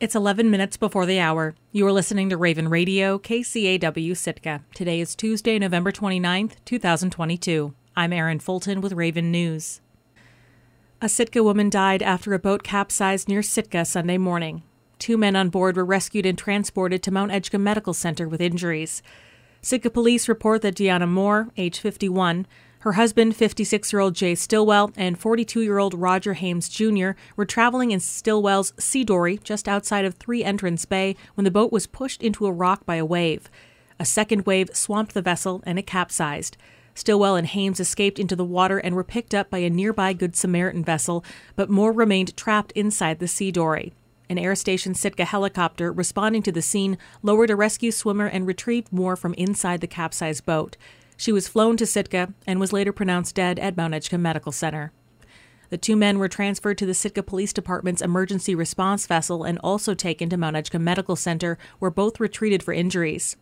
It's 11 minutes before the hour. You are listening to Raven Radio, KCAW Sitka. Today is Tuesday, November 29th, 2022. I'm Erin Fulton with Raven News. A Sitka woman died after a boat capsized near Sitka Sunday morning. Two men on board were rescued and transported to Mount Edgecombe Medical Center with injuries. Sitka police report that Deanna Moore, age 51, her husband, 56 year old Jay Stillwell, and 42 year old Roger Hames Jr. were traveling in Stillwell's Sea Dory just outside of Three Entrance Bay when the boat was pushed into a rock by a wave. A second wave swamped the vessel and it capsized. Stillwell and Hames escaped into the water and were picked up by a nearby Good Samaritan vessel, but Moore remained trapped inside the Sea Dory. An Air Station Sitka helicopter responding to the scene lowered a rescue swimmer and retrieved Moore from inside the capsized boat. She was flown to Sitka and was later pronounced dead at Mount Edgecombe Medical Center. The two men were transferred to the Sitka Police Department's emergency response vessel and also taken to Mount Edgecombe Medical Center, where both were treated for injuries.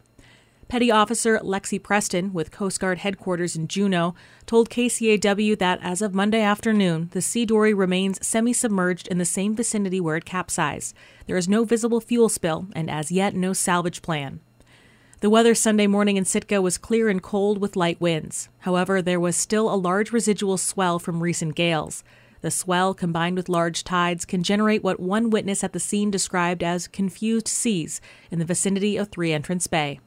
Petty Officer Lexi Preston, with Coast Guard headquarters in Juneau, told KCAW that as of Monday afternoon, the Sea Dory remains semi submerged in the same vicinity where it capsized. There is no visible fuel spill, and as yet, no salvage plan. The weather Sunday morning in Sitka was clear and cold with light winds. However, there was still a large residual swell from recent gales. The swell, combined with large tides, can generate what one witness at the scene described as confused seas in the vicinity of Three Entrance Bay.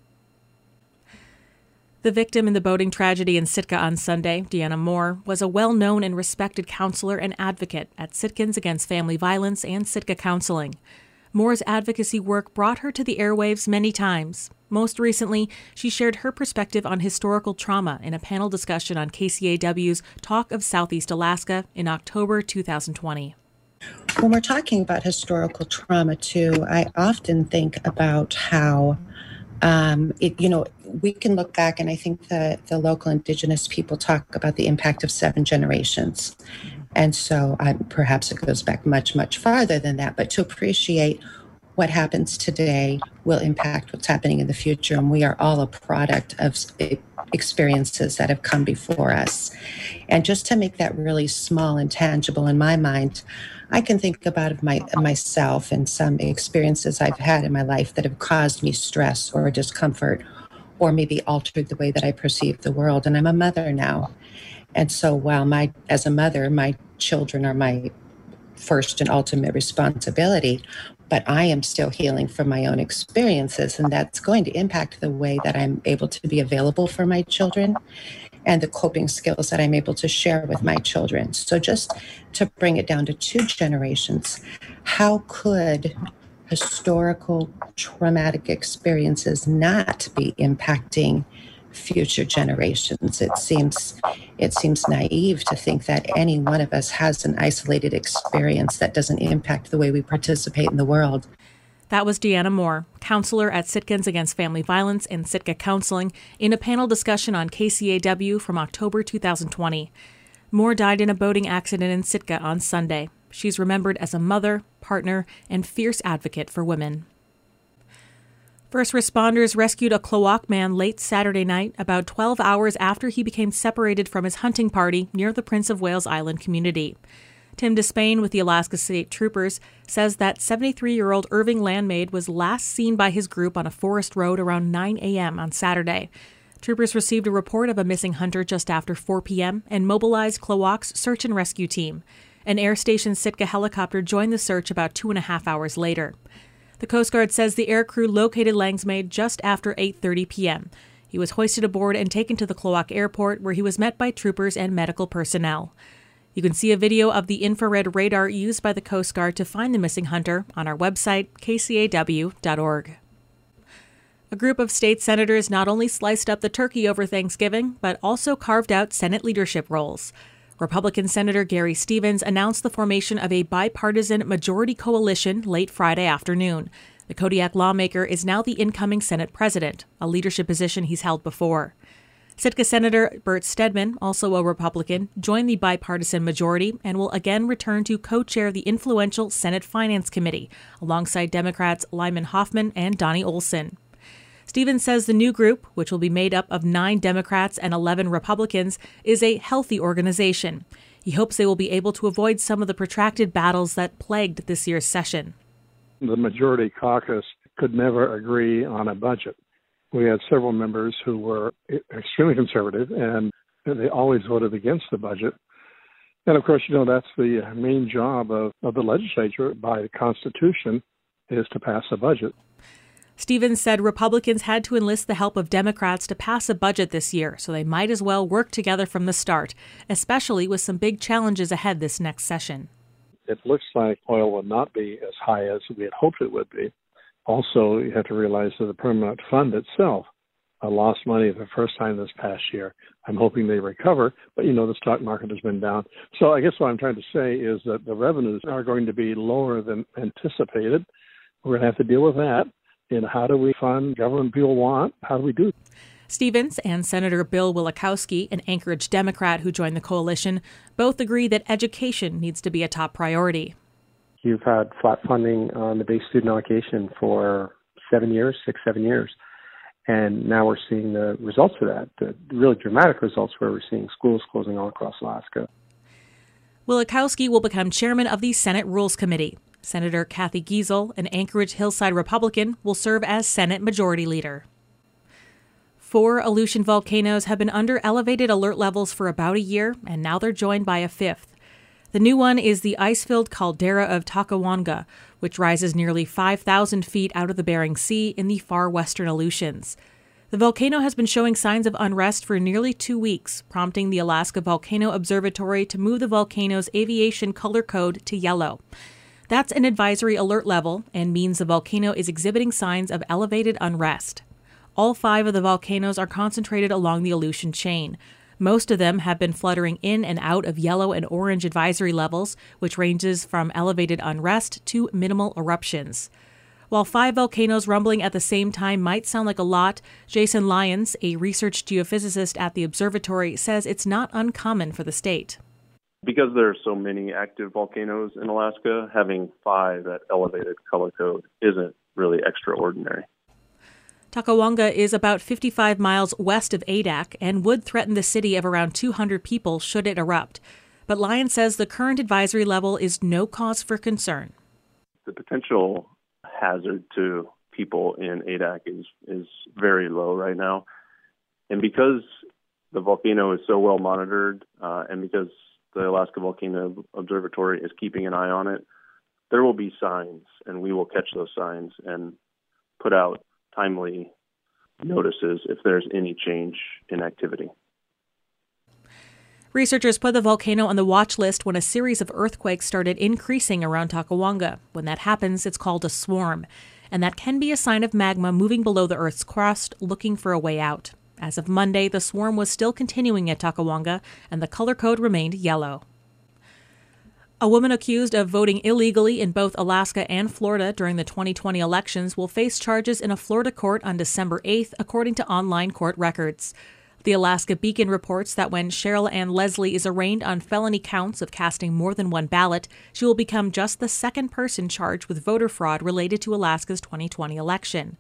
The victim in the boating tragedy in Sitka on Sunday, Deanna Moore, was a well known and respected counselor and advocate at Sitkans Against Family Violence and Sitka Counseling. Moore's advocacy work brought her to the airwaves many times. Most recently, she shared her perspective on historical trauma in a panel discussion on KCAW's Talk of Southeast Alaska in October 2020. When we're talking about historical trauma, too, I often think about how um, it, you know, we can look back, and I think that the local Indigenous people talk about the impact of seven generations. And so um, perhaps it goes back much, much farther than that. But to appreciate what happens today will impact what's happening in the future. And we are all a product of experiences that have come before us. And just to make that really small and tangible in my mind, I can think about my, myself and some experiences I've had in my life that have caused me stress or discomfort or maybe altered the way that I perceive the world. And I'm a mother now. And so while my as a mother, my children are my first and ultimate responsibility, but I am still healing from my own experiences and that's going to impact the way that I'm able to be available for my children and the coping skills that I'm able to share with my children. So just to bring it down to two generations, how could historical traumatic experiences not be impacting future generations. It seems it seems naive to think that any one of us has an isolated experience that doesn't impact the way we participate in the world. That was Deanna Moore, counselor at Sitkans Against Family Violence and Sitka Counseling, in a panel discussion on KCAW from October 2020. Moore died in a boating accident in Sitka on Sunday. She's remembered as a mother, partner, and fierce advocate for women. First responders rescued a Klawock man late Saturday night, about 12 hours after he became separated from his hunting party near the Prince of Wales Island community. Tim Despain with the Alaska State Troopers says that 73 year old Irving Landmaid was last seen by his group on a forest road around 9 a.m. on Saturday. Troopers received a report of a missing hunter just after 4 p.m. and mobilized Klawock's search and rescue team. An Air Station Sitka helicopter joined the search about two and a half hours later. The Coast Guard says the aircrew located Langsmaid just after 8:30 p.m. He was hoisted aboard and taken to the Klawock Airport, where he was met by troopers and medical personnel. You can see a video of the infrared radar used by the Coast Guard to find the missing hunter on our website, kcaw.org. A group of state senators not only sliced up the turkey over Thanksgiving, but also carved out Senate leadership roles. Republican Senator Gary Stevens announced the formation of a bipartisan majority coalition late Friday afternoon. The Kodiak lawmaker is now the incoming Senate president, a leadership position he's held before. Sitka Senator Bert Stedman, also a Republican, joined the bipartisan majority and will again return to co chair the influential Senate Finance Committee alongside Democrats Lyman Hoffman and Donnie Olson. Stevens says the new group, which will be made up of nine Democrats and 11 Republicans, is a healthy organization. He hopes they will be able to avoid some of the protracted battles that plagued this year's session. the majority caucus could never agree on a budget. We had several members who were extremely conservative and they always voted against the budget. And of course, you know, that's the main job of, of the legislature by the Constitution is to pass a budget. Stevens said Republicans had to enlist the help of Democrats to pass a budget this year, so they might as well work together from the start, especially with some big challenges ahead this next session. It looks like oil will not be as high as we had hoped it would be. Also, you have to realize that the permanent fund itself uh, lost money the first time this past year. I'm hoping they recover, but you know the stock market has been down. So I guess what I'm trying to say is that the revenues are going to be lower than anticipated. We're going to have to deal with that. And how do we fund government people want? How do we do? Stevens and Senator Bill Wielechowski, an Anchorage Democrat who joined the coalition, both agree that education needs to be a top priority. You've had flat funding on the base student allocation for seven years, six, seven years. And now we're seeing the results of that, the really dramatic results where we're seeing schools closing all across Alaska. Wielechowski will become chairman of the Senate Rules Committee. Senator Cathy Giessel, an Anchorage Hillside Republican, will serve as Senate Majority Leader. Four Aleutian volcanoes have been under elevated alert levels for about a year, and now they're joined by a fifth. The new one is the ice filled caldera of Takawangha, which rises nearly 5,000 feet out of the Bering Sea in the far western Aleutians. The volcano has been showing signs of unrest for nearly two weeks, prompting the Alaska Volcano Observatory to move the volcano's aviation color code to yellow. That's an advisory alert level and means the volcano is exhibiting signs of elevated unrest. All five of the volcanoes are concentrated along the Aleutian chain. Most of them have been fluttering in and out of yellow and orange advisory levels, which ranges from elevated unrest to minimal eruptions. While five volcanoes rumbling at the same time might sound like a lot, Jason Lyons, a research geophysicist at the observatory, says it's not uncommon for the state. Because there are so many active volcanoes in Alaska, having five at elevated color code isn't really extraordinary. Takawangha is about 55 miles west of Adak and would threaten the city of around 200 people should it erupt. But Lyon says the current advisory level is no cause for concern. The potential hazard to people in Adak is, is very low right now. And because the volcano is so well monitored uh, and because the Alaska Volcano Observatory is keeping an eye on it, there will be signs, and we will catch those signs and put out timely notices if there's any change in activity. Researchers put the volcano on the watch list when a series of earthquakes started increasing around Takawangha. When that happens, it's called a swarm, and that can be a sign of magma moving below the Earth's crust looking for a way out. As of Monday, the swarm was still continuing at Takawangha, and the color code remained yellow. A woman accused of voting illegally in both Alaska and Florida during the 2020 elections will face charges in a Florida court on December 8th, according to online court records. The Alaska Beacon reports that when Cheryl Ann Leslie is arraigned on felony counts of casting more than one ballot, she will become just the second person charged with voter fraud related to Alaska's 2020 election.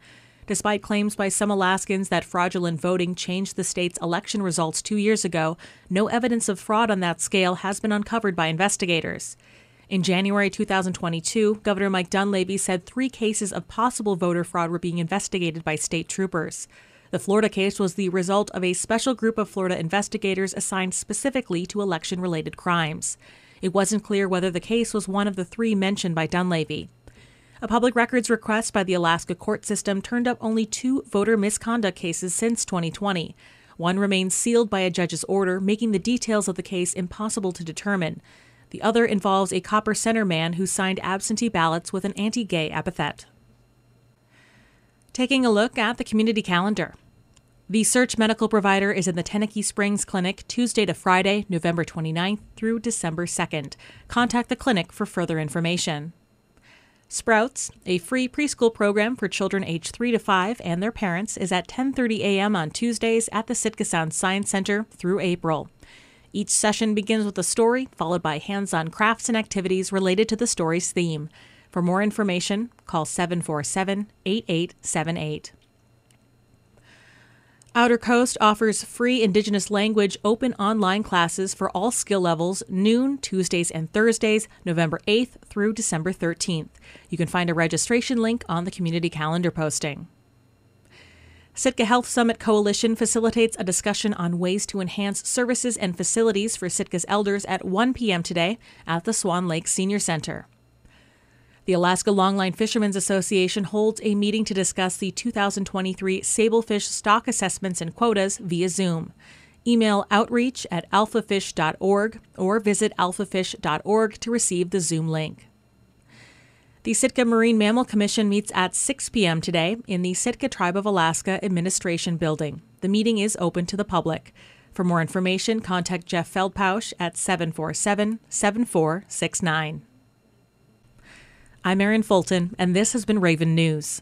Despite claims by some Alaskans that fraudulent voting changed the state's election results two years ago, no evidence of fraud on that scale has been uncovered by investigators. In January 2022, Governor Mike Dunleavy said three cases of possible voter fraud were being investigated by state troopers. The Florida case was the result of a special group of Florida investigators assigned specifically to election related crimes. It wasn't clear whether the case was one of the three mentioned by Dunleavy. A public records request by the Alaska court system turned up only two voter misconduct cases since 2020. One remains sealed by a judge's order, making the details of the case impossible to determine. The other involves a Copper Center man who signed absentee ballots with an anti gay epithet. Taking a look at the community calendar. The SEARHC Medical Provider is in the Tenakee Springs Clinic Tuesday to Friday, November 29th through December 2nd. Contact the clinic for further information. Sprouts, a free preschool program for children aged 3 to 5 and their parents, is at 10:30 a.m. on Tuesdays at the Sitka Sound Science Center through April. Each session begins with a story, followed by hands-on crafts and activities related to the story's theme. For more information, call 747-8878. Outer Coast offers free Indigenous language open online classes for all skill levels, noon, Tuesdays and Thursdays, November 8th through December 13th. You can find a registration link on the community calendar posting. Sitka Health Summit Coalition facilitates a discussion on ways to enhance services and facilities for Sitka's elders at 1 p.m. today at the Swan Lake Senior Center. The Alaska Longline Fishermen's Association holds a meeting to discuss the 2023 sablefish stock assessments and quotas via Zoom. Email outreach at alfafish.org or visit alfafish.org to receive the Zoom link. The Sitka Marine Mammal Commission meets at 6 p.m. today in the Sitka Tribe of Alaska Administration Building. The meeting is open to the public. For more information, contact Jeff Feldpausch at 747 7469. I'm Erin Fulton, and this has been Raven News.